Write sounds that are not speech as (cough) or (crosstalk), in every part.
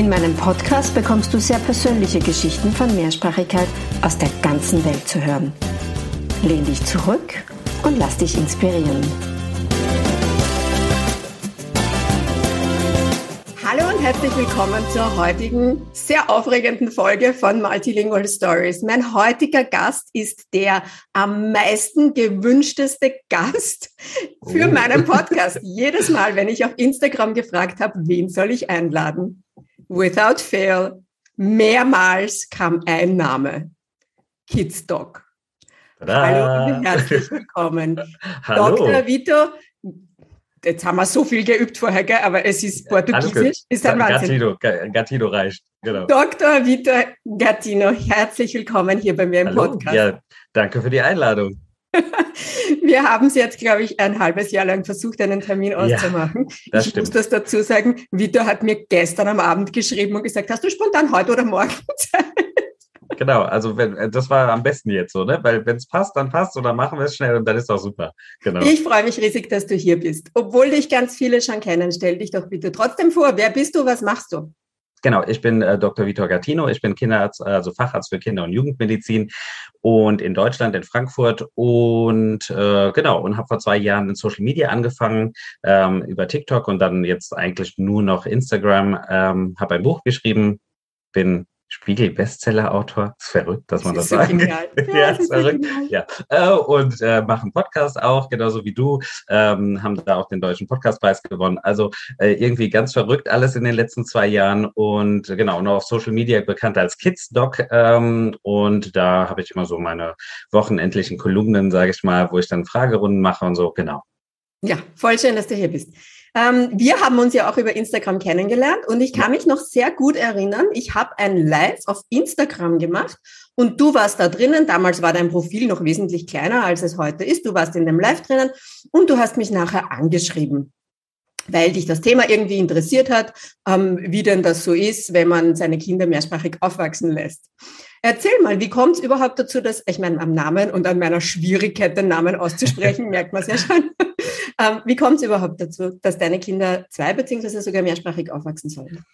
In meinem Podcast bekommst du sehr persönliche Geschichten von Mehrsprachigkeit aus der ganzen Welt zu hören. Lehn dich zurück und lass dich inspirieren. Hallo und herzlich willkommen zur heutigen sehr aufregenden Folge von Multilingual Stories. Mein heutiger Gast ist der am meisten gewünschteste Gast für oh. meinen (laughs) Podcast. Jedes Mal, wenn ich auf Instagram gefragt habe, wen soll ich einladen, without fail, mehrmals kam ein Name. Kids Dog. Hallo und herzlich willkommen. (laughs) Hallo. Dr. Vito, jetzt haben wir so viel geübt vorher, gell? aber es ist Portugiesisch. Ist ein Wahnsinn. Gattino, Gattino reicht. Genau. Dr. Vito Gattino, herzlich willkommen hier bei mir im Hallo. Podcast. Ja, danke für die Einladung. (laughs) Wir haben es jetzt, glaube ich, ein halbes Jahr lang versucht, einen Termin auszumachen. Ja, das ich stimmt. muss das dazu sagen. Vito hat mir gestern am Abend geschrieben und gesagt, hast du spontan heute oder morgen (laughs) Zeit? Genau, also wenn, äh, das war am besten jetzt so, ne? Weil wenn es passt, dann passt und dann machen wir es schnell und dann ist auch super. Genau. Ich freue mich riesig, dass du hier bist. Obwohl dich ganz viele schon kennen, stell dich doch bitte trotzdem vor. Wer bist du? Was machst du? Genau, ich bin äh, Dr. Vitor Gattino, ich bin Kinderarzt, also Facharzt für Kinder- und Jugendmedizin und in Deutschland, in Frankfurt und äh, genau, und habe vor zwei Jahren in Social Media angefangen, ähm, über TikTok und dann jetzt eigentlich nur noch Instagram, ähm, habe ein Buch geschrieben, bin Spiegel-Bestseller-Autor. Ist verrückt, dass man das, das sagt. (laughs) Ja, ja ist verrückt. Ja. Äh, und äh, machen Podcast auch, genauso wie du. Ähm, haben da auch den Deutschen Podcastpreis gewonnen. Also äh, irgendwie ganz verrückt alles in den letzten zwei Jahren. Und genau, noch auf Social Media bekannt als Kids Doc. Ähm, und da habe ich immer so meine wochenendlichen Kolumnen, sage ich mal, wo ich dann Fragerunden mache und so. Genau. Ja, voll schön, dass du hier bist. Ähm, wir haben uns ja auch über Instagram kennengelernt und ich kann mich noch sehr gut erinnern. Ich habe ein Live auf Instagram gemacht und du warst da drinnen. Damals war dein Profil noch wesentlich kleiner, als es heute ist. Du warst in dem Live drinnen und du hast mich nachher angeschrieben weil dich das Thema irgendwie interessiert hat, ähm, wie denn das so ist, wenn man seine Kinder mehrsprachig aufwachsen lässt. Erzähl mal, wie kommt es überhaupt dazu, dass, ich meine, am Namen und an meiner Schwierigkeit, den Namen auszusprechen, (laughs) merkt man es ja schon. ähm, wie kommt es überhaupt dazu, dass deine Kinder zwei beziehungsweise sogar mehrsprachig aufwachsen sollen?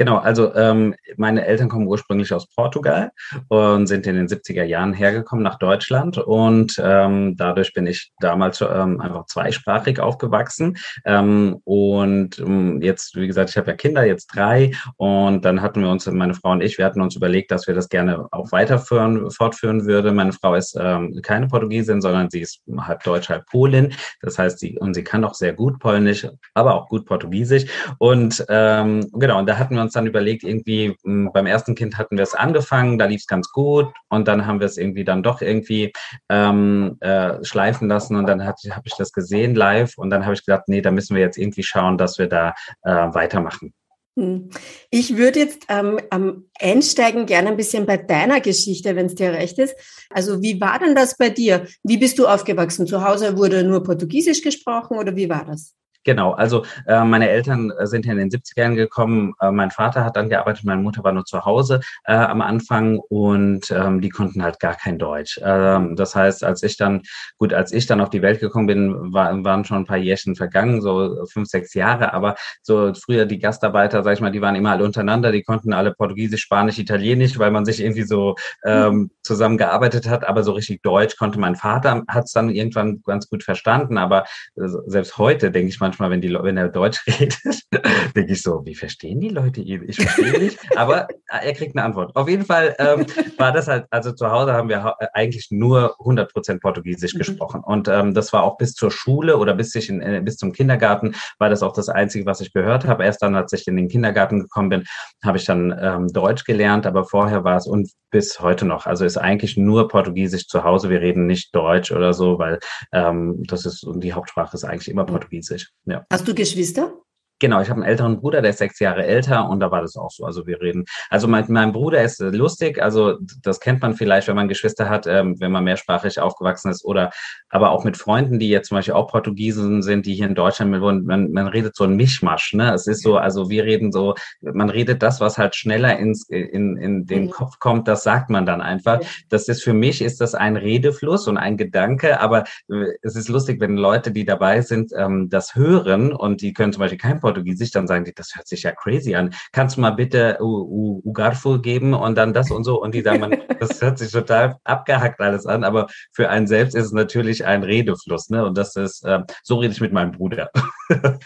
Genau, also ähm, meine Eltern kommen ursprünglich aus Portugal und sind in den 70er Jahren hergekommen nach Deutschland und ähm, dadurch bin ich damals ähm, einfach zweisprachig aufgewachsen. Ähm, und ähm, jetzt, wie gesagt, ich habe ja Kinder, jetzt drei und dann hatten wir uns, meine Frau und ich, wir hatten uns überlegt, dass wir das gerne auch weiterführen, fortführen würde. Meine Frau ist ähm, keine Portugiesin, sondern sie ist halb Deutsch, halb Polin, das heißt, sie, und sie kann auch sehr gut Polnisch, aber auch gut Portugiesisch. Und ähm, genau, und da hatten wir wir uns dann überlegt, irgendwie hm, beim ersten Kind hatten wir es angefangen, da lief es ganz gut und dann haben wir es irgendwie dann doch irgendwie ähm, äh, schleifen lassen und dann habe ich das gesehen live und dann habe ich gesagt, nee, da müssen wir jetzt irgendwie schauen, dass wir da äh, weitermachen. Hm. Ich würde jetzt ähm, am Einsteigen gerne ein bisschen bei deiner Geschichte, wenn es dir recht ist. Also wie war denn das bei dir? Wie bist du aufgewachsen? Zu Hause wurde nur Portugiesisch gesprochen oder wie war das? Genau, also äh, meine Eltern äh, sind ja in den 70ern gekommen. Äh, mein Vater hat dann gearbeitet, meine Mutter war nur zu Hause äh, am Anfang und ähm, die konnten halt gar kein Deutsch. Ähm, das heißt, als ich dann, gut, als ich dann auf die Welt gekommen bin, war, waren schon ein paar Jährchen vergangen, so fünf, sechs Jahre, aber so früher die Gastarbeiter, sag ich mal, die waren immer alle untereinander, die konnten alle Portugiesisch, Spanisch, Italienisch, weil man sich irgendwie so ähm, zusammengearbeitet hat, aber so richtig Deutsch konnte mein Vater, hat es dann irgendwann ganz gut verstanden, aber äh, selbst heute denke ich mal, manchmal, wenn, die, wenn er Deutsch (laughs) redet, denke ich so, wie verstehen die Leute ihn? Ich verstehe nicht, aber er kriegt eine Antwort. Auf jeden Fall ähm, war das halt, also zu Hause haben wir eigentlich nur 100 Prozent Portugiesisch mhm. gesprochen. Und ähm, das war auch bis zur Schule oder bis, ich in, äh, bis zum Kindergarten war das auch das Einzige, was ich gehört habe. Erst dann, als ich in den Kindergarten gekommen bin, habe ich dann ähm, Deutsch gelernt, aber vorher war es und bis heute noch. Also ist eigentlich nur Portugiesisch zu Hause. Wir reden nicht Deutsch oder so, weil ähm, das ist, und die Hauptsprache ist eigentlich immer mhm. Portugiesisch. Ja. Hast du Geschwister? Genau, ich habe einen älteren Bruder, der ist sechs Jahre älter und da war das auch so. Also wir reden, also mein, mein Bruder ist lustig, also das kennt man vielleicht, wenn man Geschwister hat, ähm, wenn man mehrsprachig aufgewachsen ist oder aber auch mit Freunden, die jetzt zum Beispiel auch Portugiesen sind, die hier in Deutschland wohnen, man, man redet so ein Mischmasch, ne? Es ist so, also wir reden so, man redet das, was halt schneller ins, in, in den mhm. Kopf kommt, das sagt man dann einfach. Das ist für mich, ist das ein Redefluss und ein Gedanke, aber äh, es ist lustig, wenn Leute, die dabei sind, ähm, das hören und die können zum Beispiel kein Portugiesisch, dann sagen die, das hört sich ja crazy an. Kannst du mal bitte Ugarfu geben und dann das und so? Und die sagen, man, (laughs) das hört sich total abgehackt alles an, aber für einen selbst ist es natürlich ein Redefluss. Ne? Und das ist, äh, so rede ich mit meinem Bruder. (laughs)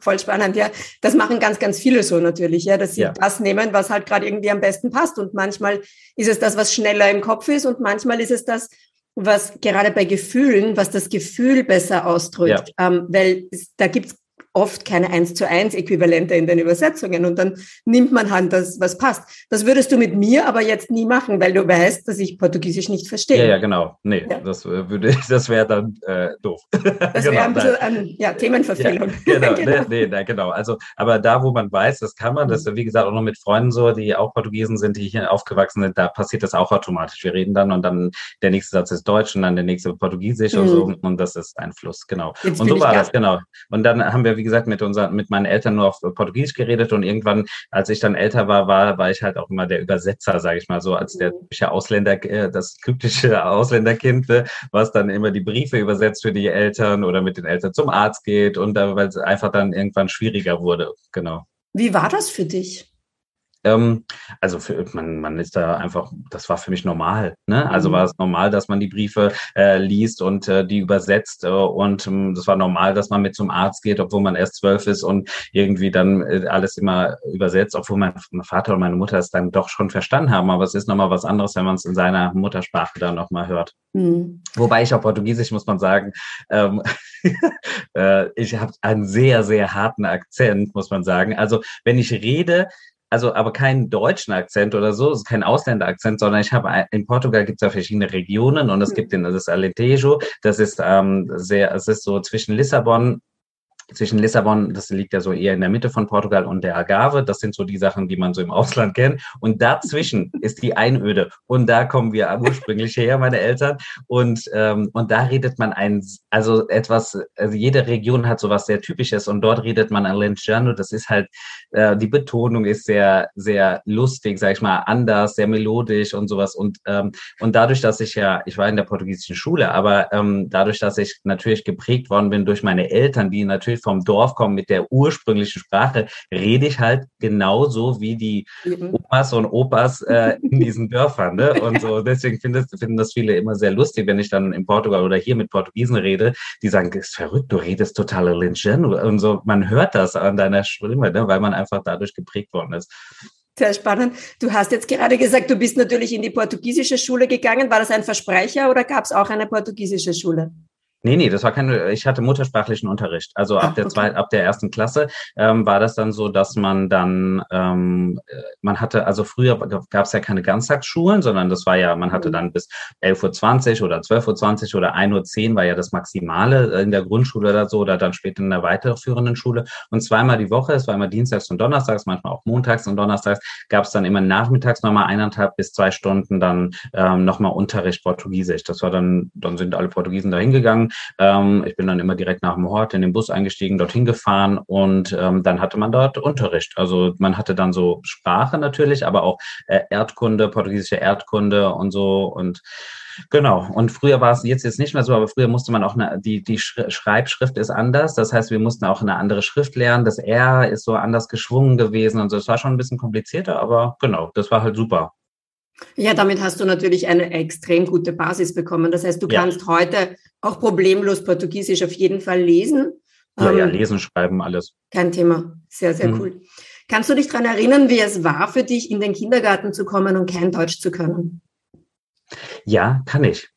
Voll spannend, ja. Das machen ganz, ganz viele so natürlich, ja, dass sie ja. das nehmen, was halt gerade irgendwie am besten passt. Und manchmal ist es das, was schneller im Kopf ist und manchmal ist es das, was gerade bei Gefühlen, was das Gefühl besser ausdrückt. Ja. Ähm, weil es, da gibt's oft keine eins zu eins Äquivalente in den Übersetzungen und dann nimmt man halt das, was passt. Das würdest du mit mir aber jetzt nie machen, weil du weißt, dass ich Portugiesisch nicht verstehe. Ja, ja, genau. Nee, ja. das würde (laughs) das wäre dann äh, doof. Das (laughs) genau, wäre ein bisschen an, ja, Themenverfehlung. Ja, genau, (laughs) genau. Nee, nee, genau. Also, aber da, wo man weiß, das kann man, das ist, wie gesagt, auch noch mit Freunden so, die auch Portugiesen sind, die hier aufgewachsen sind, da passiert das auch automatisch. Wir reden dann und dann der nächste Satz ist Deutsch und dann der nächste Portugiesisch mhm. und so und das ist ein Fluss, genau. Jetzt und so war das, genau. Und dann haben wir, wie gesagt, mit unseren, mit meinen Eltern nur auf Portugiesisch geredet und irgendwann, als ich dann älter war, war, war ich halt auch immer der Übersetzer, sage ich mal so, als der mhm. typische Ausländer, äh, das typische (laughs) Ausländerkind, äh, was dann immer die Briefe übersetzt für die Eltern oder mit den Eltern zum Arzt geht und weil es einfach dann irgendwann schwieriger wurde, genau. Wie war das für dich? Ähm, also für, man, man ist da einfach, das war für mich normal. Ne? Also mhm. war es normal, dass man die Briefe äh, liest und äh, die übersetzt äh, und ähm, das war normal, dass man mit zum Arzt geht, obwohl man erst zwölf ist und irgendwie dann äh, alles immer übersetzt, obwohl mein, mein Vater und meine Mutter es dann doch schon verstanden haben. Aber es ist nochmal was anderes, wenn man es in seiner Muttersprache dann nochmal hört. Mhm. Wobei ich auf Portugiesisch muss man sagen, ähm, (laughs) äh, ich habe einen sehr, sehr harten Akzent, muss man sagen. Also wenn ich rede, also aber keinen deutschen Akzent oder so, es ist kein Ausländerakzent, sondern ich habe in Portugal gibt es ja verschiedene Regionen und es gibt den, das Alentejo, das ist ähm, sehr, es ist so zwischen Lissabon zwischen Lissabon, das liegt ja so eher in der Mitte von Portugal und der Algarve. Das sind so die Sachen, die man so im Ausland kennt. Und dazwischen (laughs) ist die Einöde. Und da kommen wir ursprünglich her, meine Eltern. Und, ähm, und da redet man ein, also etwas, also jede Region hat so was sehr Typisches und dort redet man Alentejano. Das ist halt, äh, die Betonung ist sehr, sehr lustig, sag ich mal, anders, sehr melodisch und sowas. Und, ähm, und dadurch, dass ich ja, ich war in der portugiesischen Schule, aber ähm, dadurch, dass ich natürlich geprägt worden bin durch meine Eltern, die natürlich natürlich vom Dorf kommen mit der ursprünglichen Sprache, rede ich halt genauso wie die Omas und Opas äh, in (laughs) diesen Dörfern. Ne? Und so deswegen finden das, finden das viele immer sehr lustig, wenn ich dann in Portugal oder hier mit Portugiesen rede, die sagen, ist verrückt, du redest total Lynchen. Und so, man hört das an deiner Stimme, ne? weil man einfach dadurch geprägt worden ist. Sehr spannend. Du hast jetzt gerade gesagt, du bist natürlich in die portugiesische Schule gegangen. War das ein Versprecher oder gab es auch eine portugiesische Schule? Nee, nee, das war keine, ich hatte muttersprachlichen Unterricht. Also ab ah, der zweiten, ab der ersten Klasse ähm, war das dann so, dass man dann, ähm, man hatte, also früher gab es ja keine Ganztagsschulen, sondern das war ja, man hatte mhm. dann bis 11.20 Uhr oder 12.20 Uhr oder 1.10 Uhr war ja das Maximale in der Grundschule oder so oder dann später in der weiterführenden Schule. Und zweimal die Woche, es war immer dienstags und donnerstags, manchmal auch montags und donnerstags, gab es dann immer nachmittags nochmal eineinhalb bis zwei Stunden dann ähm, nochmal Unterricht Portugiesisch. Das war dann, dann sind alle Portugiesen da hingegangen ähm, ich bin dann immer direkt nach dem Hort in den Bus eingestiegen, dorthin gefahren und ähm, dann hatte man dort Unterricht. Also man hatte dann so Sprache natürlich, aber auch äh, Erdkunde, portugiesische Erdkunde und so und Genau. Und früher war es jetzt jetzt nicht mehr so, aber früher musste man auch eine, die die Schreibschrift ist anders. Das heißt, wir mussten auch eine andere Schrift lernen. Das R ist so anders geschwungen gewesen und so. Es war schon ein bisschen komplizierter, aber genau, das war halt super. Ja, damit hast du natürlich eine extrem gute Basis bekommen. Das heißt, du ja. kannst heute auch problemlos Portugiesisch auf jeden Fall lesen. Ja, ähm, ja, lesen, schreiben, alles. Kein Thema. Sehr, sehr mhm. cool. Kannst du dich daran erinnern, wie es war für dich, in den Kindergarten zu kommen und kein Deutsch zu können? Ja, kann ich.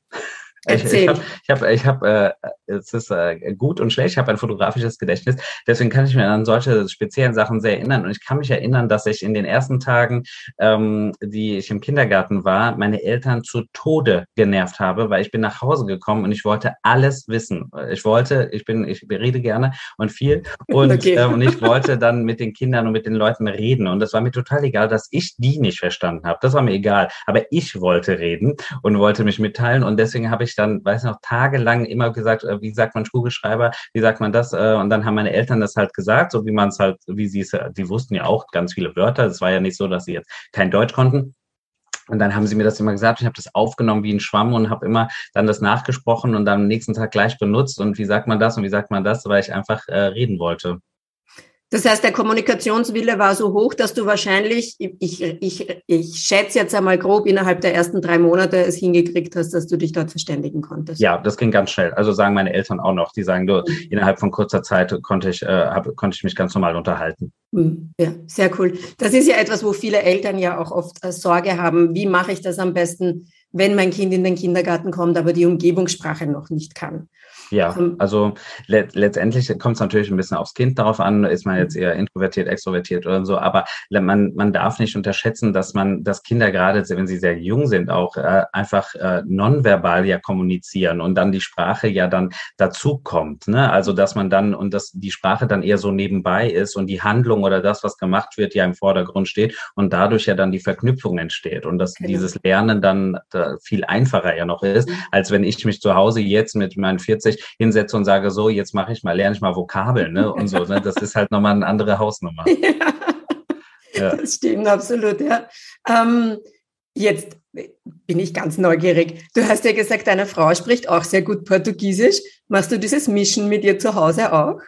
Erzähl. Ich, habe ich hab, ich hab, äh, es ist äh, gut und schlecht. Ich habe ein fotografisches Gedächtnis. Deswegen kann ich mich an solche speziellen Sachen sehr erinnern. Und ich kann mich erinnern, dass ich in den ersten Tagen, ähm, die ich im Kindergarten war, meine Eltern zu Tode genervt habe, weil ich bin nach Hause gekommen und ich wollte alles wissen. Ich wollte, ich bin, ich rede gerne und viel und, okay. äh, und ich wollte dann mit den Kindern und mit den Leuten reden. Und das war mir total egal, dass ich die nicht verstanden habe. Das war mir egal. Aber ich wollte reden und wollte mich mitteilen. Und deswegen habe ich dann, weiß noch, tagelang immer gesagt, äh, wie sagt man Kugelschreiber, wie sagt man das? Äh, und dann haben meine Eltern das halt gesagt, so wie man es halt, wie sie es, die wussten ja auch ganz viele Wörter. Es war ja nicht so, dass sie jetzt kein Deutsch konnten. Und dann haben sie mir das immer gesagt. Ich habe das aufgenommen wie ein Schwamm und habe immer dann das nachgesprochen und dann am nächsten Tag gleich benutzt. Und wie sagt man das und wie sagt man das, weil ich einfach äh, reden wollte. Das heißt, der Kommunikationswille war so hoch, dass du wahrscheinlich, ich, ich, ich schätze jetzt einmal grob, innerhalb der ersten drei Monate es hingekriegt hast, dass du dich dort verständigen konntest. Ja, das ging ganz schnell. Also sagen meine Eltern auch noch. Die sagen, du, innerhalb von kurzer Zeit konnte ich, äh, hab, konnte ich mich ganz normal unterhalten. Mhm. Ja, sehr cool. Das ist ja etwas, wo viele Eltern ja auch oft äh, Sorge haben. Wie mache ich das am besten, wenn mein Kind in den Kindergarten kommt, aber die Umgebungssprache noch nicht kann? Ja, ähm, also le letztendlich kommt es natürlich ein bisschen aufs Kind darauf an, ist man jetzt eher introvertiert, extrovertiert oder so, aber man, man darf nicht unterschätzen, dass man, dass Kinder gerade, wenn sie sehr jung sind, auch äh, einfach äh, nonverbal ja kommunizieren und dann die Sprache ja dann dazu kommt. Ne? Also dass man dann und dass die Sprache dann eher so nebenbei ist und die Handlung oder das, was gemacht wird, ja im Vordergrund steht und dadurch ja dann die Verknüpfung entsteht und dass genau. dieses Lernen dann da viel einfacher ja noch ist, mhm. als wenn ich mich zu Hause jetzt mit meinen 40 hinsetze und sage, so, jetzt mache ich mal, lerne ich mal Vokabeln, ne? Und so, ne? Das ist halt nochmal eine andere Hausnummer. (laughs) Ja, ja. Das stimmt, absolut, ja. Ähm, jetzt bin ich ganz neugierig. Du hast ja gesagt, deine Frau spricht auch sehr gut Portugiesisch. Machst du dieses Mischen mit ihr zu Hause auch?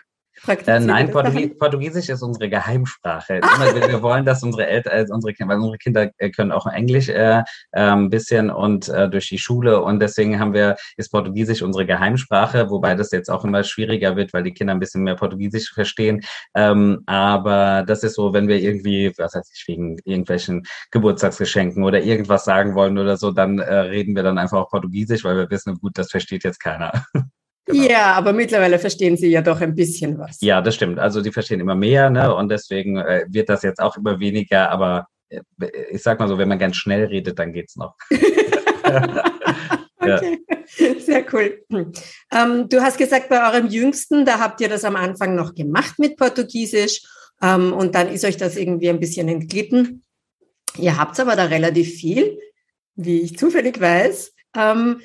Äh, nein, Portugies Portugiesisch ist unsere Geheimsprache. Ah. Wir, wir, (laughs) wollen, dass unsere Eltern, äh, unsere Kinder, weil unsere Kinder äh, können auch Englisch äh, ein ähm, bisschen und äh, durch die Schule und deswegen haben wir ist Portugiesisch unsere Geheimsprache, wobei das jetzt auch immer schwieriger wird, weil die Kinder ein bisschen mehr Portugiesisch verstehen. Ähm, aber das ist so, wenn wir irgendwie, was heißt ich, wegen irgendwelchen Geburtstagsgeschenken oder irgendwas sagen wollen oder so, dann äh, reden wir dann einfach auch Portugiesisch, weil wir wissen, gut, das versteht jetzt keiner. (laughs) Genau. Ja, aber mittlerweile verstehen sie ja doch ein bisschen was. Ja, das stimmt. Also sie verstehen immer mehr, ne? Und deswegen äh, wird das jetzt auch immer weniger, aber äh, ich sag mal so, wenn man ganz schnell redet, dann geht's noch. (laughs) (laughs) okay. Sehr cool. Ähm, du hast gesagt, bei eurem Jüngsten, da habt ihr das am Anfang noch gemacht mit Portugiesisch ähm, und dann ist euch das irgendwie ein bisschen entglitten. Ihr habt aber da relativ viel, wie ich zufällig weiß. Ähm,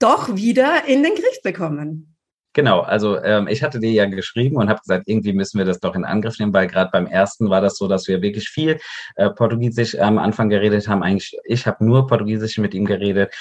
doch wieder in den Griff bekommen. Genau, also ähm, ich hatte dir ja geschrieben und habe gesagt, irgendwie müssen wir das doch in Angriff nehmen, weil gerade beim ersten war das so, dass wir wirklich viel äh, Portugiesisch am Anfang geredet haben. Eigentlich, ich habe nur Portugiesisch mit ihm geredet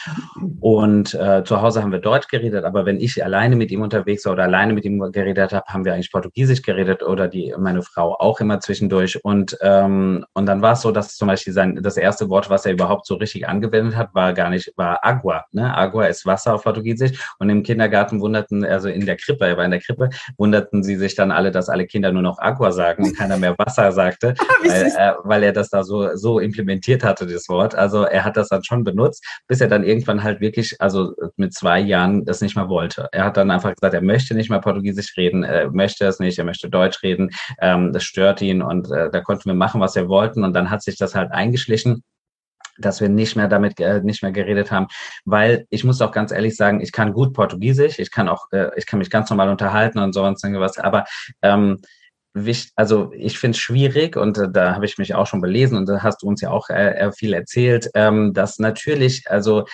und äh, zu Hause haben wir Deutsch geredet, aber wenn ich alleine mit ihm unterwegs war oder alleine mit ihm geredet habe, haben wir eigentlich Portugiesisch geredet oder die meine Frau auch immer zwischendurch. Und ähm, und dann war es so, dass zum Beispiel sein das erste Wort, was er überhaupt so richtig angewendet hat, war gar nicht, war Agua. Ne? Agua ist Wasser auf Portugiesisch und im Kindergarten wunderten, also in der Krippe, er war in der Krippe, wunderten sie sich dann alle, dass alle Kinder nur noch Aqua sagen und keiner mehr Wasser sagte, (laughs) weil, äh, weil er das da so, so implementiert hatte, das Wort. Also er hat das dann schon benutzt, bis er dann irgendwann halt wirklich, also mit zwei Jahren das nicht mehr wollte. Er hat dann einfach gesagt, er möchte nicht mehr Portugiesisch reden, er möchte es nicht, er möchte Deutsch reden, ähm, das stört ihn und äh, da konnten wir machen, was wir wollten und dann hat sich das halt eingeschlichen dass wir nicht mehr damit äh, nicht mehr geredet haben, weil ich muss auch ganz ehrlich sagen, ich kann gut Portugiesisch, ich kann auch, äh, ich kann mich ganz normal unterhalten und sonst irgendwas, aber ähm, also ich finde es schwierig und äh, da habe ich mich auch schon belesen und da hast du uns ja auch äh, äh, viel erzählt, ähm, dass natürlich, also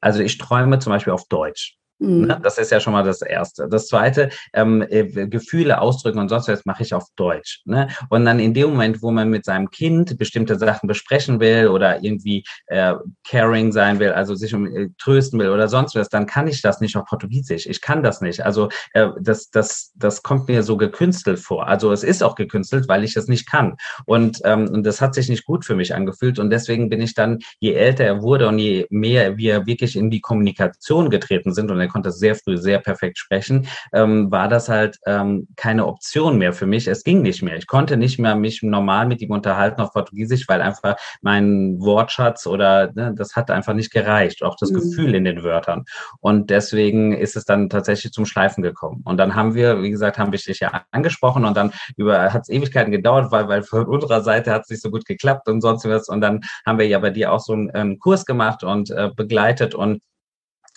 also ich träume zum Beispiel auf Deutsch. Mhm. Ne? Das ist ja schon mal das Erste. Das Zweite, ähm, äh, Gefühle ausdrücken und sonst was mache ich auf Deutsch. Ne? Und dann in dem Moment, wo man mit seinem Kind bestimmte Sachen besprechen will oder irgendwie äh, caring sein will, also sich um äh, trösten will oder sonst was, dann kann ich das nicht auf Portugiesisch. Ich kann das nicht. Also äh, das, das, das kommt mir so gekünstelt vor. Also es ist auch gekünstelt, weil ich es nicht kann. Und, ähm, und das hat sich nicht gut für mich angefühlt. Und deswegen bin ich dann, je älter er wurde und je mehr wir wirklich in die Kommunikation getreten sind und konnte sehr früh sehr perfekt sprechen, ähm, war das halt ähm, keine Option mehr für mich. Es ging nicht mehr. Ich konnte nicht mehr mich normal mit ihm unterhalten auf Portugiesisch, weil einfach mein Wortschatz oder ne, das hat einfach nicht gereicht, auch das mhm. Gefühl in den Wörtern. Und deswegen ist es dann tatsächlich zum Schleifen gekommen. Und dann haben wir, wie gesagt, haben wir dich ja angesprochen und dann über hat es Ewigkeiten gedauert, weil, weil von unserer Seite hat es nicht so gut geklappt und sonst was. Und dann haben wir ja bei dir auch so einen ähm, Kurs gemacht und äh, begleitet und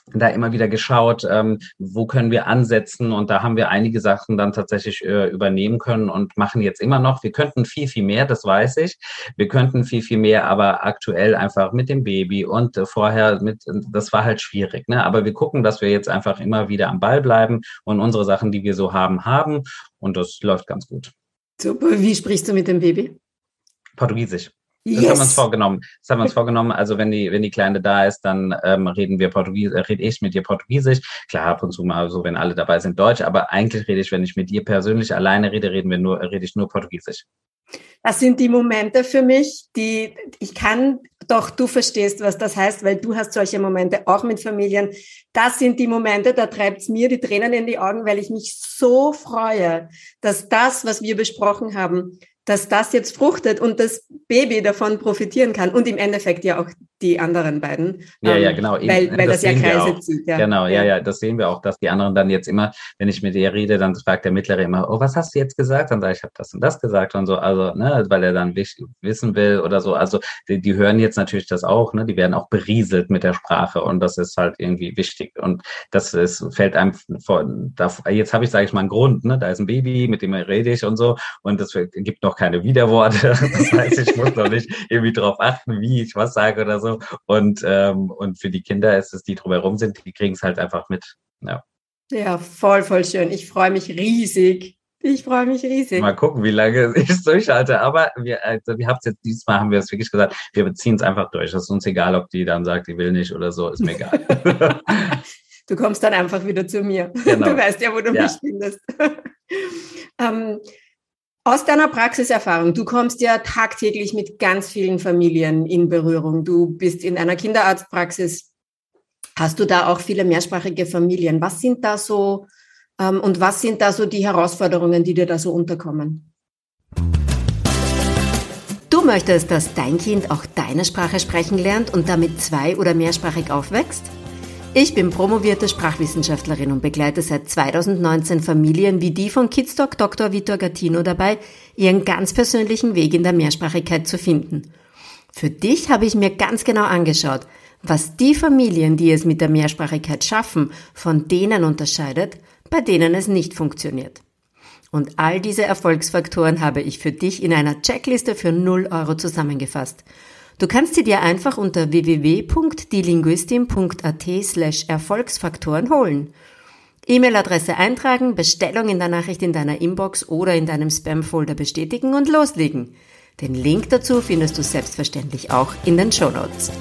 da immer wieder geschaut, ähm, wo können wir ansetzen und da haben wir einige Sachen dann tatsächlich äh, übernehmen können und machen jetzt immer noch. Wir könnten viel, viel mehr, das weiß ich. Wir könnten viel, viel mehr, aber aktuell einfach mit dem Baby und äh, vorher mit, das war halt schwierig. Ne? Aber wir gucken, dass wir jetzt einfach immer wieder am Ball bleiben und unsere Sachen, die wir so haben, haben und das läuft ganz gut. Super. Wie sprichst du mit dem Baby? Portugiesisch. Das yes. haben wir uns vorgenommen. Das haben wir uns vorgenommen. Also wenn die, wenn die Kleine da ist, dann ähm, reden wir Portugiesisch, äh, rede ich mit ihr Portugiesisch. Klar, ab und zu mal so, wenn alle dabei sind, Deutsch. Aber eigentlich rede ich, wenn ich mit ihr persönlich alleine rede, reden wir nur, rede ich nur Portugiesisch. Das sind die Momente für mich, die ich kann, doch du verstehst, was das heißt, weil du hast solche Momente auch mit Familien. Das sind die Momente, da treibt es mir die Tränen in die Augen, weil ich mich so freue, dass das, was wir besprochen haben, dass das jetzt fruchtet und das Baby davon profitieren kann und im Endeffekt ja auch die anderen beiden. Ja, ja, ähm, genau. Weil, weil das, das ja Kreise zieht. Ja. Genau, ja, ja, das sehen wir auch, dass die anderen dann jetzt immer, wenn ich mit ihr rede, dann fragt der Mittlere immer, oh, was hast du jetzt gesagt? Dann sage ich, ich habe das und das gesagt und so, also, ne, weil er dann wissen will oder so. Also die, die hören jetzt natürlich das auch, ne? Die werden auch berieselt mit der Sprache und das ist halt irgendwie wichtig. Und das ist, fällt einem vor, da, jetzt habe ich, sage ich mal, einen Grund, ne? Da ist ein Baby, mit dem rede ich und so, und das gibt noch keine Widerworte. (laughs) Das heißt, ich muss noch nicht irgendwie drauf achten, wie ich was sage oder so. Und, ähm, und für die Kinder ist es, die drumherum sind, die kriegen es halt einfach mit. Ja. Ja, voll, voll schön. Ich freue mich riesig. Ich freue mich riesig. Mal gucken, wie lange (laughs) ich es durchhalte. Aber wir, also wir haben es jetzt diesmal haben wir es wirklich gesagt, wir beziehen es einfach durch. Das ist uns egal, ob die dann sagt, die will nicht oder so, ist mir egal. (laughs) du kommst dann einfach wieder zu mir. Genau. Du weißt ja, wo du ja. mich findest. ähm, aus deiner Praxiserfahrung, du kommst ja tagtäglich mit ganz vielen Familien in Berührung. Du bist in einer Kinderarztpraxis. Hast du da auch viele mehrsprachige Familien? Was sind da so ähm, und was sind da so die Herausforderungen, die dir da so unterkommen? Du möchtest, dass dein Kind auch deine Sprache sprechen lernt und damit zwei- oder mehrsprachig aufwächst? Ich bin promovierte Sprachwissenschaftlerin und begleite seit 2019 Familien wie die von Kidstalk Dr. Vitor Gattino dabei, ihren ganz persönlichen Weg in der Mehrsprachigkeit zu finden. Für dich habe ich mir ganz genau angeschaut, was die Familien, die es mit der Mehrsprachigkeit schaffen, von denen unterscheidet, bei denen es nicht funktioniert. Und all diese Erfolgsfaktoren habe ich für dich in einer Checkliste für 0 Euro zusammengefasst. Du kannst sie dir einfach unter www.dielinguistin.at slash Erfolgsfaktoren holen. E-Mail-Adresse eintragen, Bestellung in der Nachricht in deiner Inbox oder in deinem Spam-Folder bestätigen und loslegen. Den Link dazu findest du selbstverständlich auch in den Show Notes.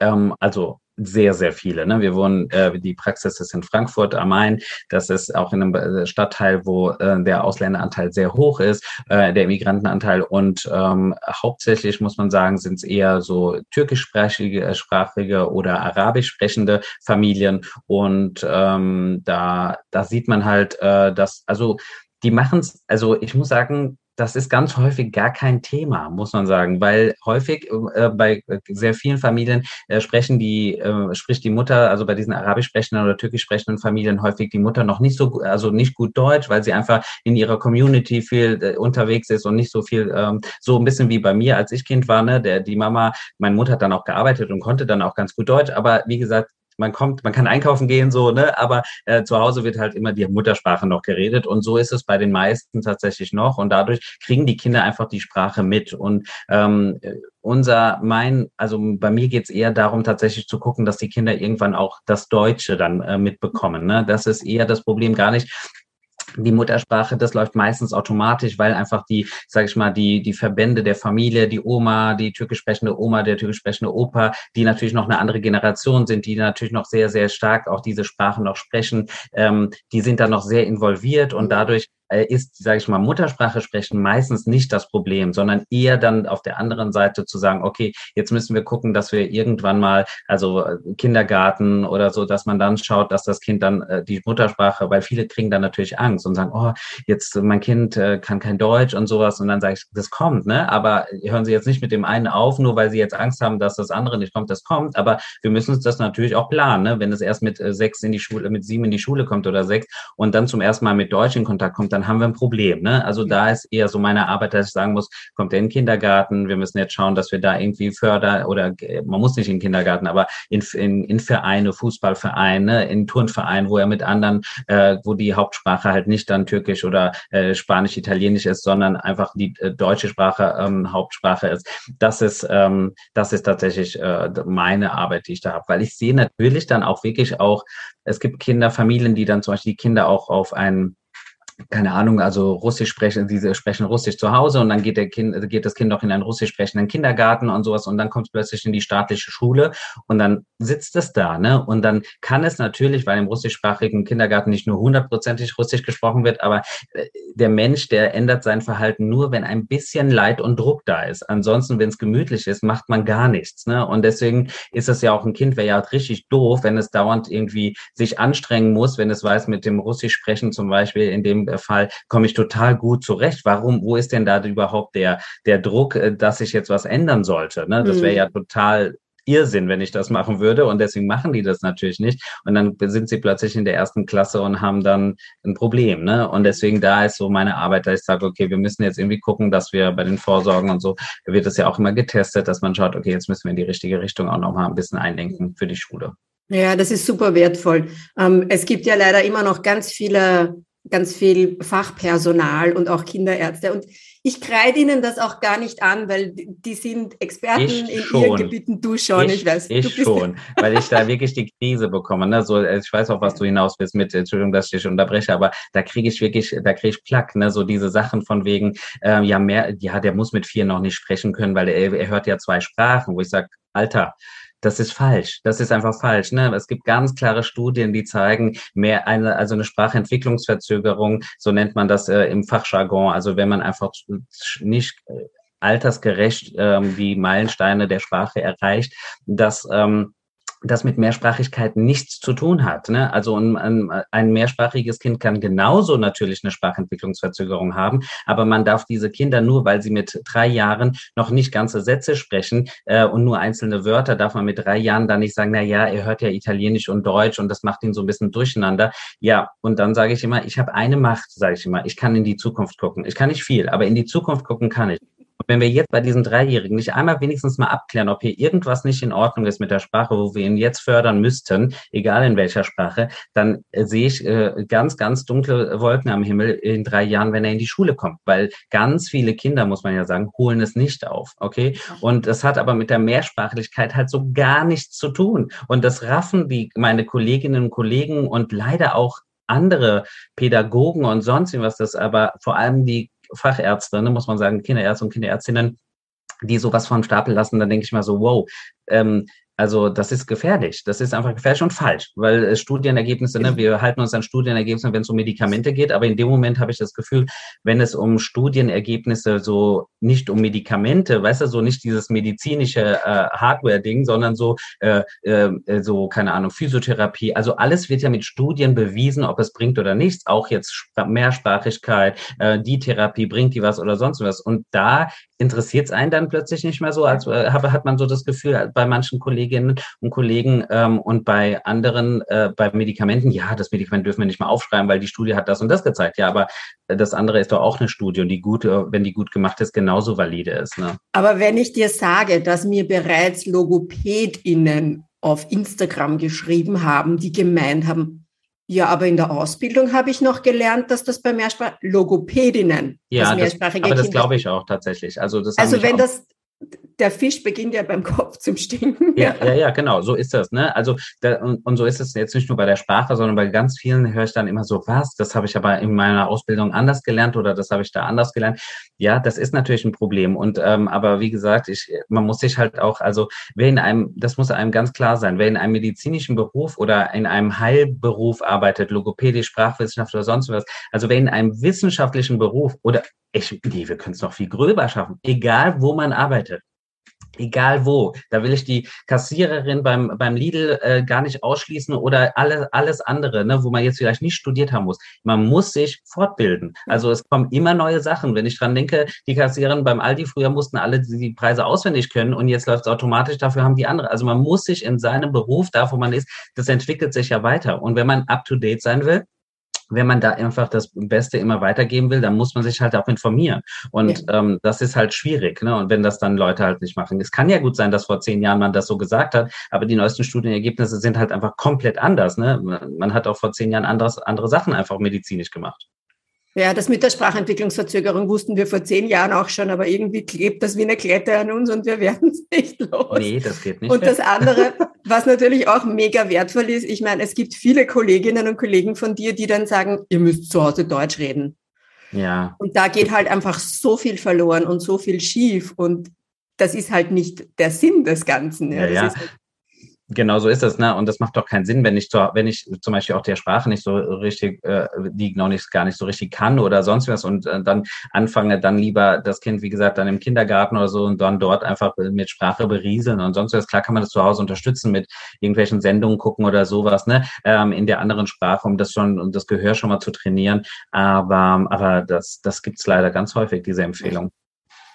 Ähm, also sehr, sehr viele. Ne? Wir wohnen, äh, die Praxis ist in Frankfurt am Main. Das ist auch in einem äh, Stadtteil, wo äh, der Ausländeranteil sehr hoch ist, äh, der Immigrantenanteil. Und ähm, hauptsächlich muss man sagen, sind es eher so türkischsprachige äh, sprachige oder arabisch sprechende Familien. Und ähm, da, da sieht man halt, äh, dass, also die machen es, also ich muss sagen, das ist ganz häufig gar kein Thema, muss man sagen, weil häufig äh, bei sehr vielen Familien äh, sprechen die, äh, spricht die Mutter, also bei diesen arabisch sprechenden oder türkisch sprechenden Familien häufig die Mutter noch nicht so, also nicht gut Deutsch, weil sie einfach in ihrer Community viel äh, unterwegs ist und nicht so viel, ähm, so ein bisschen wie bei mir, als ich Kind war, ne, der, die Mama, meine Mutter hat dann auch gearbeitet und konnte dann auch ganz gut Deutsch, aber wie gesagt, man kommt, man kann einkaufen gehen, so, ne, aber äh, zu Hause wird halt immer die Muttersprache noch geredet und so ist es bei den meisten tatsächlich noch und dadurch kriegen die Kinder einfach die Sprache mit und ähm, unser, mein, also bei mir geht's eher darum, tatsächlich zu gucken, dass die Kinder irgendwann auch das Deutsche dann äh, mitbekommen. Ne? Das ist eher das Problem gar nicht, die Muttersprache, das läuft meistens automatisch, weil einfach die, sage ich mal, die die Verbände der Familie, die Oma, die türkisch sprechende Oma, der türkisch sprechende Opa, die natürlich noch eine andere Generation sind, die natürlich noch sehr sehr stark auch diese Sprache noch sprechen, ähm, die sind da noch sehr involviert und dadurch äh, ist, sage ich mal, Muttersprache sprechen meistens nicht das Problem, sondern eher dann auf der anderen Seite zu sagen, okay, jetzt müssen wir gucken, dass wir irgendwann mal, also äh, Kindergarten oder so, dass man dann schaut, dass das Kind dann äh, die Muttersprache, weil viele kriegen dann natürlich Angst und sagen, oh, jetzt mein Kind äh, kann kein Deutsch und sowas und dann sage ich, das kommt, ne? Aber hören Sie jetzt nicht mit dem einen auf, nur weil Sie jetzt Angst haben, dass das andere nicht kommt, das kommt. Aber wir müssen uns das natürlich auch planen, ne? Wenn es erst mit äh, sechs in die Schule, mit sieben in die Schule kommt oder sechs und dann zum ersten Mal mit Deutsch in Kontakt kommt, dann haben wir ein Problem. Ne? Also da ist eher so meine Arbeit, dass ich sagen muss, kommt er in den Kindergarten, wir müssen jetzt schauen, dass wir da irgendwie fördern oder man muss nicht in den Kindergarten, aber in, in, in Vereine, Fußballvereine, in Turnvereinen, wo er mit anderen, äh, wo die Hauptsprache halt nicht dann Türkisch oder äh, Spanisch, Italienisch ist, sondern einfach die äh, deutsche Sprache ähm, Hauptsprache ist. Das ist, ähm, das ist tatsächlich äh, meine Arbeit, die ich da habe, weil ich sehe natürlich dann auch wirklich auch, es gibt Kinderfamilien, die dann zum Beispiel die Kinder auch auf einen keine Ahnung, also Russisch sprechen, diese sprechen Russisch zu Hause und dann geht der Kind, geht das Kind auch in einen Russisch sprechenden Kindergarten und sowas und dann kommt es plötzlich in die staatliche Schule und dann sitzt es da, ne? Und dann kann es natürlich, weil im russischsprachigen Kindergarten nicht nur hundertprozentig Russisch gesprochen wird, aber äh, der Mensch, der ändert sein Verhalten nur, wenn ein bisschen Leid und Druck da ist. Ansonsten, wenn es gemütlich ist, macht man gar nichts, ne? Und deswegen ist es ja auch ein Kind, wäre ja richtig doof, wenn es dauernd irgendwie sich anstrengen muss, wenn es weiß, mit dem Russisch sprechen zum Beispiel in dem Fall komme ich total gut zurecht. Warum, wo ist denn da überhaupt der, der Druck, äh, dass ich jetzt was ändern sollte? Ne? Das wäre mhm. ja total Irrsinn, wenn ich das machen würde. Und deswegen machen die das natürlich nicht. Und dann sind sie plötzlich in der ersten Klasse und haben dann ein Problem. Ne? Und deswegen da ist so meine Arbeit, dass ich sage, okay, wir müssen jetzt irgendwie gucken, dass wir bei den Vorsorgen und so, wird das ja auch immer getestet, dass man schaut, okay, jetzt müssen wir in die richtige Richtung auch nochmal ein bisschen einlenken für die Schule. Ja, das ist super wertvoll. Ähm, es gibt ja leider immer noch ganz viele ganz viel Fachpersonal und auch Kinderärzte. Und ich kreide ihnen das auch gar nicht an, weil die sind Experten ich in schon. ihren Gebieten. Du schon, ich, ich weiß. Ich schon, weil ich da wirklich die Krise bekomme. Ne? So, ich weiß auch, was du hinaus willst mit, Entschuldigung, dass ich dich unterbreche, aber da kriege ich wirklich, da kriege ich Plack, ne? so diese Sachen von wegen, äh, ja, mehr, ja, der muss mit vier noch nicht sprechen können, weil er, er hört ja zwei Sprachen, wo ich sage, Alter, das ist falsch. Das ist einfach falsch. Ne? Es gibt ganz klare Studien, die zeigen, mehr eine, also eine Sprachentwicklungsverzögerung, so nennt man das äh, im Fachjargon. Also wenn man einfach nicht äh, altersgerecht ähm, die Meilensteine der Sprache erreicht, dass ähm, das mit Mehrsprachigkeit nichts zu tun hat. Ne? Also ein, ein, ein mehrsprachiges Kind kann genauso natürlich eine Sprachentwicklungsverzögerung haben, aber man darf diese Kinder nur, weil sie mit drei Jahren noch nicht ganze Sätze sprechen äh, und nur einzelne Wörter, darf man mit drei Jahren dann nicht sagen, na ja, er hört ja Italienisch und Deutsch und das macht ihn so ein bisschen durcheinander. Ja, und dann sage ich immer, ich habe eine Macht, sage ich immer, ich kann in die Zukunft gucken. Ich kann nicht viel, aber in die Zukunft gucken kann ich. Und wenn wir jetzt bei diesen Dreijährigen nicht einmal wenigstens mal abklären, ob hier irgendwas nicht in Ordnung ist mit der Sprache, wo wir ihn jetzt fördern müssten, egal in welcher Sprache, dann äh, sehe ich äh, ganz, ganz dunkle Wolken am Himmel in drei Jahren, wenn er in die Schule kommt. Weil ganz viele Kinder, muss man ja sagen, holen es nicht auf. Okay? Und das hat aber mit der Mehrsprachlichkeit halt so gar nichts zu tun. Und das raffen die meine Kolleginnen und Kollegen und leider auch andere Pädagogen und sonst was das aber vor allem die Fachärzte, ne, muss man sagen, Kinderärzte und Kinderärztinnen, die sowas vom Stapel lassen, dann denke ich mal so, wow, ähm, also das ist gefährlich. Das ist einfach gefährlich und falsch, weil äh, Studienergebnisse, ne, wir halten uns an Studienergebnisse, wenn es um Medikamente geht, aber in dem Moment habe ich das Gefühl, wenn es um Studienergebnisse so nicht um Medikamente, weißt du, so nicht dieses medizinische äh, Hardware-Ding, sondern so, äh, äh, so, keine Ahnung, Physiotherapie, also alles wird ja mit Studien bewiesen, ob es bringt oder nichts, auch jetzt Mehrsprachigkeit, äh, die Therapie bringt die was oder sonst was. Und da interessiert es einen dann plötzlich nicht mehr so, als äh, hat man so das Gefühl bei manchen Kolleginnen und Kollegen ähm, und bei anderen, äh, bei Medikamenten, ja, das Medikament dürfen wir nicht mal aufschreiben, weil die Studie hat das und das gezeigt. Ja, aber das andere ist doch auch eine Studie und die gute, wenn die gut gemacht ist, genauso valide ist. Ne? Aber wenn ich dir sage, dass mir bereits LogopädInnen auf Instagram geschrieben haben, die gemeint haben, ja, aber in der Ausbildung habe ich noch gelernt, dass das bei Mehrsprach Logopädinnen, ja, das mehrsprachige das, aber das glaube ich auch tatsächlich. Also, das also wenn das der Fisch beginnt ja beim Kopf zum Stinken. Ja, ja, ja, genau, so ist das. Ne? Also da, und, und so ist es jetzt nicht nur bei der Sprache, sondern bei ganz vielen höre ich dann immer so, was, das habe ich aber in meiner Ausbildung anders gelernt oder das habe ich da anders gelernt. Ja, das ist natürlich ein Problem. Und ähm, aber wie gesagt, ich, man muss sich halt auch, also wer in einem, das muss einem ganz klar sein, wer in einem medizinischen Beruf oder in einem Heilberuf arbeitet, Logopädie, Sprachwissenschaft oder sonst was, also wer in einem wissenschaftlichen Beruf oder ich, nee, wir können es noch viel gröber schaffen, egal wo man arbeitet. Egal wo, da will ich die Kassiererin beim, beim Lidl äh, gar nicht ausschließen oder alles, alles andere, ne, wo man jetzt vielleicht nicht studiert haben muss. Man muss sich fortbilden. Also es kommen immer neue Sachen. Wenn ich dran denke, die Kassiererin beim Aldi, früher mussten alle die Preise auswendig können und jetzt läuft es automatisch, dafür haben die andere. Also man muss sich in seinem Beruf, da wo man ist, das entwickelt sich ja weiter. Und wenn man up-to-date sein will, wenn man da einfach das Beste immer weitergeben will, dann muss man sich halt auch informieren. Und ja. ähm, das ist halt schwierig. Ne? Und wenn das dann Leute halt nicht machen. Es kann ja gut sein, dass vor zehn Jahren man das so gesagt hat, aber die neuesten Studienergebnisse sind halt einfach komplett anders. Ne? Man hat auch vor zehn Jahren anderes, andere Sachen einfach medizinisch gemacht. Ja, das mit der Sprachentwicklungsverzögerung wussten wir vor zehn Jahren auch schon, aber irgendwie klebt das wie eine Klette an uns und wir werden es nicht los. Nee, das geht nicht. Und das andere, was natürlich auch mega wertvoll ist, ich meine, es gibt viele Kolleginnen und Kollegen von dir, die dann sagen, ihr müsst zu Hause Deutsch reden. Ja. Und da geht halt einfach so viel verloren und so viel schief und das ist halt nicht der Sinn des Ganzen. Ja, ja. Halt Genau so ist es, ne? Und das macht doch keinen Sinn, wenn ich, zu, wenn ich zum Beispiel auch der Sprache nicht so richtig, äh, die noch nicht gar nicht so richtig kann oder sonst was und äh, dann anfange, dann lieber das Kind, wie gesagt, dann im Kindergarten oder so und dann dort einfach mit Sprache berieseln und sonst was. Klar kann man das zu Hause unterstützen mit irgendwelchen Sendungen gucken oder sowas, ne? Ähm, in der anderen Sprache, um das schon, um das Gehör schon mal zu trainieren. Aber, aber das, das gibt's leider ganz häufig, diese Empfehlung.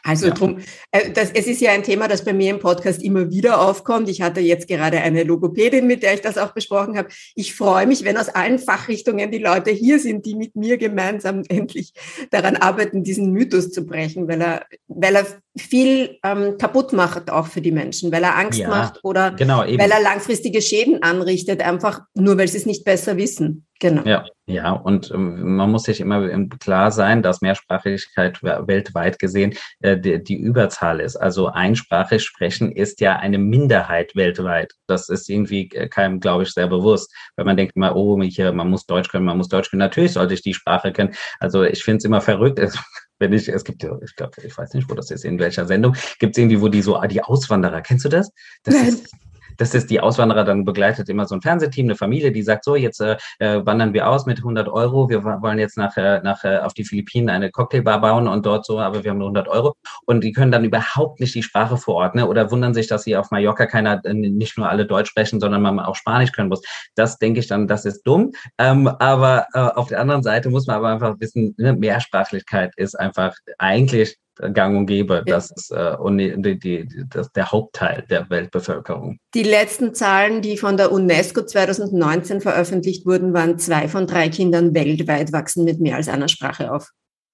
Also ja. drum, äh, das, es ist ja ein Thema, das bei mir im Podcast immer wieder aufkommt. Ich hatte jetzt gerade eine Logopädin, mit der ich das auch besprochen habe. Ich freue mich, wenn aus allen Fachrichtungen die Leute hier sind, die mit mir gemeinsam (laughs) endlich daran arbeiten, diesen Mythos zu brechen, weil er, weil er viel ähm, kaputt macht auch für die Menschen, weil er Angst ja, macht oder genau, weil er langfristige Schäden anrichtet, einfach nur weil sie es nicht besser wissen. Genau. Ja, ja, und ähm, man muss sich immer klar sein, dass Mehrsprachigkeit weltweit gesehen äh, die, die Überzahl ist. Also einsprachig sprechen ist ja eine Minderheit weltweit. Das ist irgendwie äh, keinem, glaube ich, sehr bewusst. Wenn man denkt immer, oh, hier, man muss Deutsch können, man muss Deutsch können. Natürlich sollte ich die Sprache kennen. Also ich finde es immer verrückt. (laughs) wenn ich, es gibt ja, ich glaube, ich weiß nicht, wo das ist, in welcher Sendung, gibt es irgendwie, wo die so, ah, die Auswanderer, kennst du das? Das Nein. ist das ist die Auswanderer dann begleitet immer so ein Fernsehteam, eine Familie, die sagt so, jetzt äh, äh wandern wir aus mit 100 Euro, wir wollen jetzt nach, äh, nach äh, auf die Philippinen eine Cocktailbar bauen und dort so, aber wir haben nur 100 Euro und die können dann überhaupt nicht die Sprache vor Ort, ne? oder wundern sich, dass hier auf Mallorca keiner nicht nur alle Deutsch sprechen, sondern man auch Spanisch können muss. Das denke ich dann, das ist dumm, ähm, aber äh, auf der anderen Seite muss man aber einfach wissen, ne, Mehrsprachlichkeit ist einfach eigentlich gang und gäbe. Ja. Das ist äh, die, die, das, der Hauptteil der Weltbevölkerung. Die letzten Zahlen, die von der UNESCO 2019 veröffentlicht wurden, waren zwei von drei Kindern weltweit wachsen mit mehr als einer Sprache auf.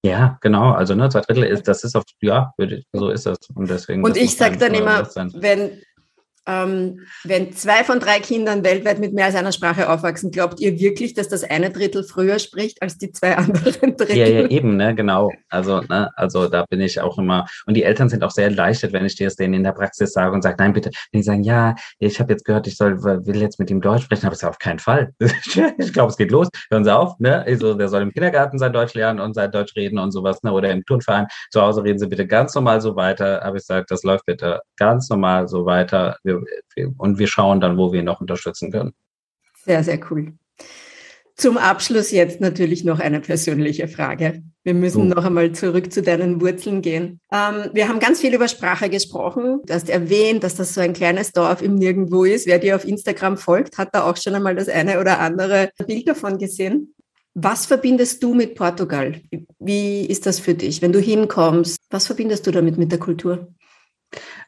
Ja, genau. Also ne, zwei Drittel ist, das ist auf, ja, so ist das. Und deswegen. Und ich sage dann immer, wenn ähm, wenn zwei von drei Kindern weltweit mit mehr als einer Sprache aufwachsen, glaubt ihr wirklich, dass das eine Drittel früher spricht als die zwei (laughs) anderen Drittel? Ja, ja, eben, ne, genau. Also, ne, also da bin ich auch immer. Und die Eltern sind auch sehr erleichtert, wenn ich dir das denen in der Praxis sage und sage, nein, bitte. Wenn die sagen, ja, ich habe jetzt gehört, ich soll, will jetzt mit ihm Deutsch sprechen, aber es ist auf keinen Fall. (laughs) ich glaube, es geht los. Hören Sie auf, ne? Also, der soll im Kindergarten sein Deutsch lernen und sein Deutsch reden und sowas, ne? Oder im Turnverein. Zu Hause reden Sie bitte ganz normal so weiter. Aber ich sage, das läuft bitte ganz normal so weiter. Wir und wir schauen dann, wo wir ihn noch unterstützen können. Sehr, sehr cool. Zum Abschluss jetzt natürlich noch eine persönliche Frage. Wir müssen uh. noch einmal zurück zu deinen Wurzeln gehen. Ähm, wir haben ganz viel über Sprache gesprochen. Du hast erwähnt, dass das so ein kleines Dorf im Nirgendwo ist. Wer dir auf Instagram folgt, hat da auch schon einmal das eine oder andere Bild davon gesehen. Was verbindest du mit Portugal? Wie ist das für dich, wenn du hinkommst? Was verbindest du damit mit der Kultur?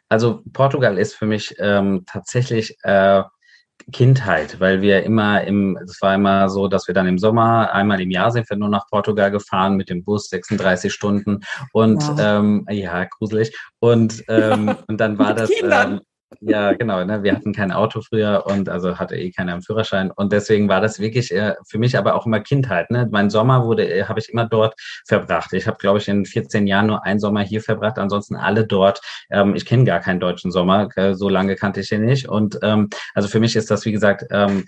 Also Portugal ist für mich ähm, tatsächlich äh, Kindheit, weil wir immer im, es war immer so, dass wir dann im Sommer, einmal im Jahr sind wir nur nach Portugal gefahren mit dem Bus, 36 Stunden und wow. ähm, ja, gruselig. Und, ähm, und dann war das, ähm, Ja, genau. Ne? Wir hatten kein Auto früher und also hatte eh keiner einen Führerschein. Und deswegen war das wirklich äh, für mich aber auch immer Kindheit. Ne? Mein Sommer wurde, äh, habe ich immer dort verbracht. Ich habe, glaube ich, in 14 Jahren nur einen Sommer hier verbracht, ansonsten alle dort. Ähm, ich kenne gar keinen deutschen Sommer, äh, so lange kannte ich ihn nicht. Und ähm, also für mich ist das, wie gesagt, ähm,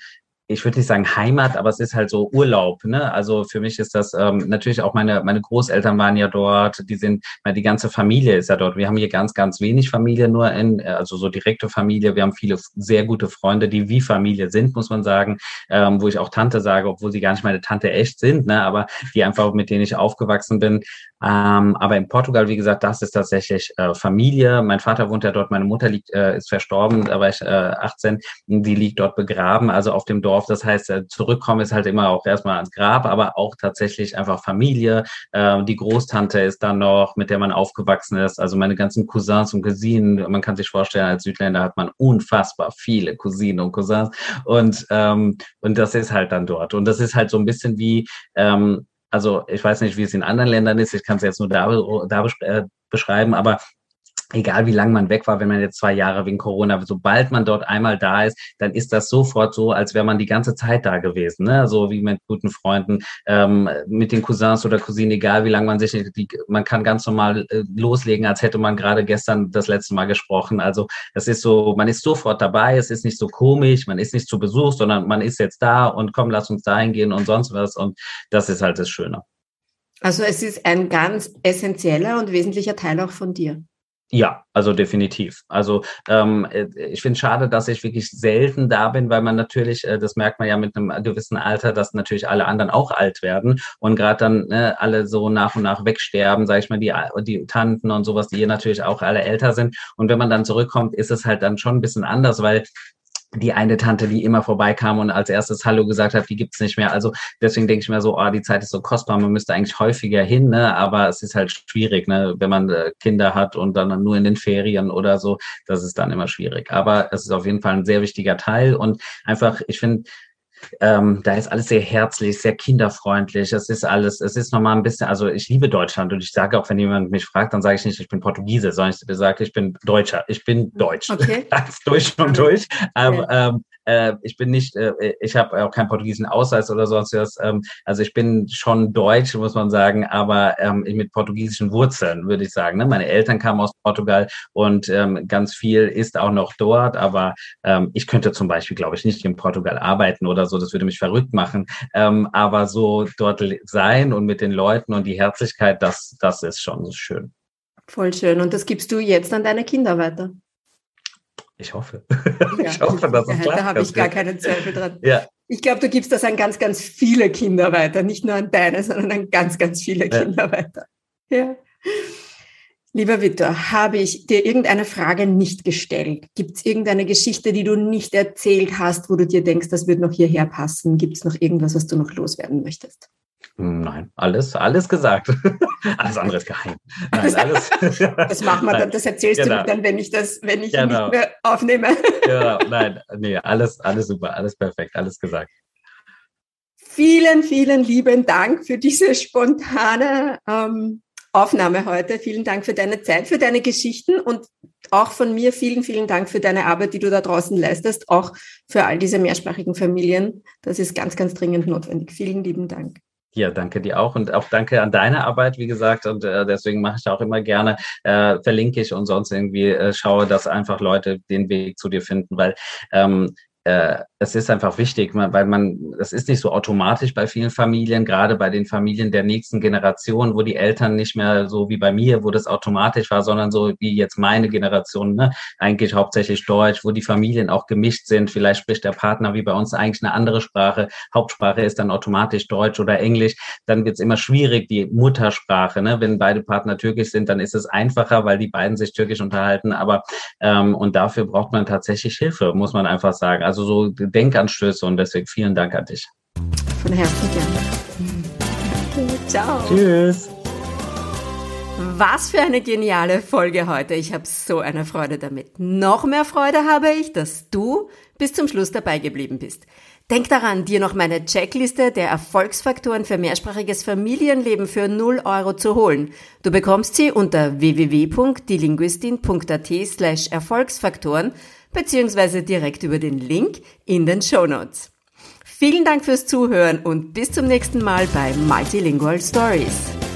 ich würde nicht sagen Heimat, aber es ist halt so Urlaub. Ne? Also für mich ist das ähm, natürlich auch meine meine Großeltern waren ja dort, die sind, die ganze Familie ist ja dort. Wir haben hier ganz ganz wenig Familie nur in, also so direkte Familie. Wir haben viele sehr gute Freunde, die wie Familie sind, muss man sagen, ähm, wo ich auch Tante sage, obwohl sie gar nicht meine Tante echt sind, ne? aber die einfach mit denen ich aufgewachsen bin. Ähm, aber in Portugal, wie gesagt, das ist tatsächlich äh, Familie. Mein Vater wohnt ja dort, meine Mutter liegt, äh, ist verstorben, da war ich äh, 18, die liegt dort begraben, also auf dem Dorf. Das heißt, äh, zurückkommen ist halt immer auch erstmal ans Grab, aber auch tatsächlich einfach Familie. Äh, die Großtante ist dann noch, mit der man aufgewachsen ist. Also meine ganzen Cousins und Cousinen. Man kann sich vorstellen, als Südländer hat man unfassbar viele Cousinen und Cousins. Und, ähm, und das ist halt dann dort. Und das ist halt so ein bisschen wie, ähm, also ich weiß nicht, wie es in anderen Ländern ist, ich kann es jetzt nur da, da äh, beschreiben, aber egal wie lange man weg war, wenn man jetzt zwei Jahre wegen Corona, sobald man dort einmal da ist, dann ist das sofort so, als wäre man die ganze Zeit da gewesen. Ne? So wie mit guten Freunden, ähm, mit den Cousins oder Cousinen, egal wie lange man sich, die, man kann ganz normal äh, loslegen, als hätte man gerade gestern das letzte Mal gesprochen. Also das ist so, man ist sofort dabei, es ist nicht so komisch, man ist nicht zu Besuch, sondern man ist jetzt da und komm, lass uns dahin gehen und sonst was. Und das ist halt das Schöne. Also es ist ein ganz essentieller und wesentlicher Teil auch von dir. Ja, also definitiv. Also ähm, äh, ich finde schade, dass ich wirklich selten da bin, weil man natürlich, äh, das merkt man ja mit einem gewissen Alter, dass natürlich alle anderen auch alt werden und gerade dann ne, alle so nach und nach wegsterben, sage ich mal, die, die Tanten und sowas, die hier natürlich auch alle älter sind. Und wenn man dann zurückkommt, ist es halt dann schon ein bisschen anders, weil die eine Tante, die immer vorbeikam und als erstes Hallo gesagt hat, die gibt's nicht mehr. Also deswegen denke ich mir so, oh, die Zeit ist so kostbar, man müsste eigentlich häufiger hin, ne? aber es ist halt schwierig, ne? wenn man äh, Kinder hat und dann nur in den Ferien oder so, das ist dann immer schwierig. Aber es ist auf jeden Fall ein sehr wichtiger Teil und einfach, ich finde, ähm, da ist alles sehr herzlich, sehr kinderfreundlich. Es ist alles, es ist nochmal ein bisschen, also ich liebe Deutschland und ich sage auch, wenn jemand mich fragt, dann sage ich nicht, ich bin Portugiese, sondern ich sage, ich bin Deutscher. Ich bin Deutsch. Okay. (laughs) Ganz durch und durch. Ähm, ähm, äh, ich bin nicht, äh, ich habe auch keinen portugiesischen Ausweis oder sonst was. Ähm, also ich bin schon deutsch, muss man sagen, aber ähm, mit portugiesischen Wurzeln, würde ich sagen. Ne? Meine Eltern kamen aus Portugal und ähm, ganz viel ist auch noch dort, aber ähm, ich könnte zum Beispiel, glaube ich, nicht in Portugal arbeiten oder so, das würde mich verrückt machen. Ähm, aber so dort sein und mit den Leuten und die Herzlichkeit, das, das ist schon schön. Voll schön. Und das gibst du jetzt an deine Kinder weiter? Ich hoffe. Ja, (laughs) ich hoffe, dass es klappt. Da habe ich gar keinen Zweifel dran. Ja. Ich glaube, du gibst das an ganz, ganz viele Kinder weiter. Nicht nur an deine, sondern an ganz, ganz viele ja. Kinder weiter. Ja. Lieber Victor, habe ich dir irgendeine Frage nicht gestellt? Gibt es irgendeine Geschichte, die du nicht erzählt hast, wo du dir denkst, das wird noch hierher passen? Gibt es noch irgendwas, was du noch loswerden möchtest? Nein, alles, alles gesagt. (laughs) alles andere ist geheim. Nein, alles. (laughs) das (laughs) machen wir dann, das erzählst genau. du mir dann, wenn ich das, wenn ich genau. nicht mehr aufnehme. genau, nein, nee, alles, alles super, alles perfekt, alles gesagt. Vielen, vielen lieben Dank für diese spontane ähm, Aufnahme heute. Vielen Dank für deine Zeit, für deine Geschichten und auch von mir vielen, vielen Dank für deine Arbeit, die du da draußen leistest, auch für all diese mehrsprachigen Familien. Das ist ganz, ganz dringend notwendig. Vielen lieben Dank. Ja, danke dir auch und auch danke an deine Arbeit, wie gesagt. Und äh, deswegen mache ich auch immer gerne, äh, verlinke ich und sonst irgendwie äh, schaue, dass einfach Leute den Weg zu dir finden, weil ähm, äh, es ist einfach wichtig, weil man, das ist nicht so automatisch bei vielen Familien, gerade bei den Familien der nächsten Generation, wo die Eltern nicht mehr so wie bei mir, wo das automatisch war, sondern so wie jetzt meine Generation, ne, eigentlich hauptsächlich Deutsch, wo die Familien auch gemischt sind. Vielleicht spricht der Partner wie bei uns eigentlich eine andere Sprache. Hauptsprache ist dann automatisch Deutsch oder Englisch. Dann wird es immer schwierig, die Muttersprache. Ne? Wenn beide Partner türkisch sind, dann ist es einfacher, weil die beiden sich türkisch unterhalten. Aber ähm, und dafür braucht man tatsächlich Hilfe, muss man einfach sagen. Also so Denkanstöße und deswegen vielen Dank an dich. Von Herzen gerne. Ciao. Tschüss. Was für eine geniale Folge heute. Ich habe so eine Freude damit. Noch mehr Freude habe ich, dass du bis zum Schluss dabei geblieben bist. Denk daran, dir noch meine Checkliste der Erfolgsfaktoren für mehrsprachiges Familienleben für 0 Euro zu holen. Du bekommst sie unter www.dielinguistin.at slash Erfolgsfaktoren beziehungsweise direkt über den Link in den Show Notes. Vielen Dank fürs Zuhören und bis zum nächsten Mal bei Multilingual Stories.